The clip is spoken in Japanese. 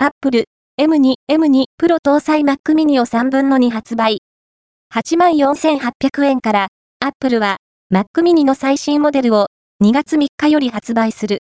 Apple M2、M2 Pro 搭載 Mac mini を3分の2発売。84,800円から、Apple は Mac mini の最新モデルを2月3日より発売する。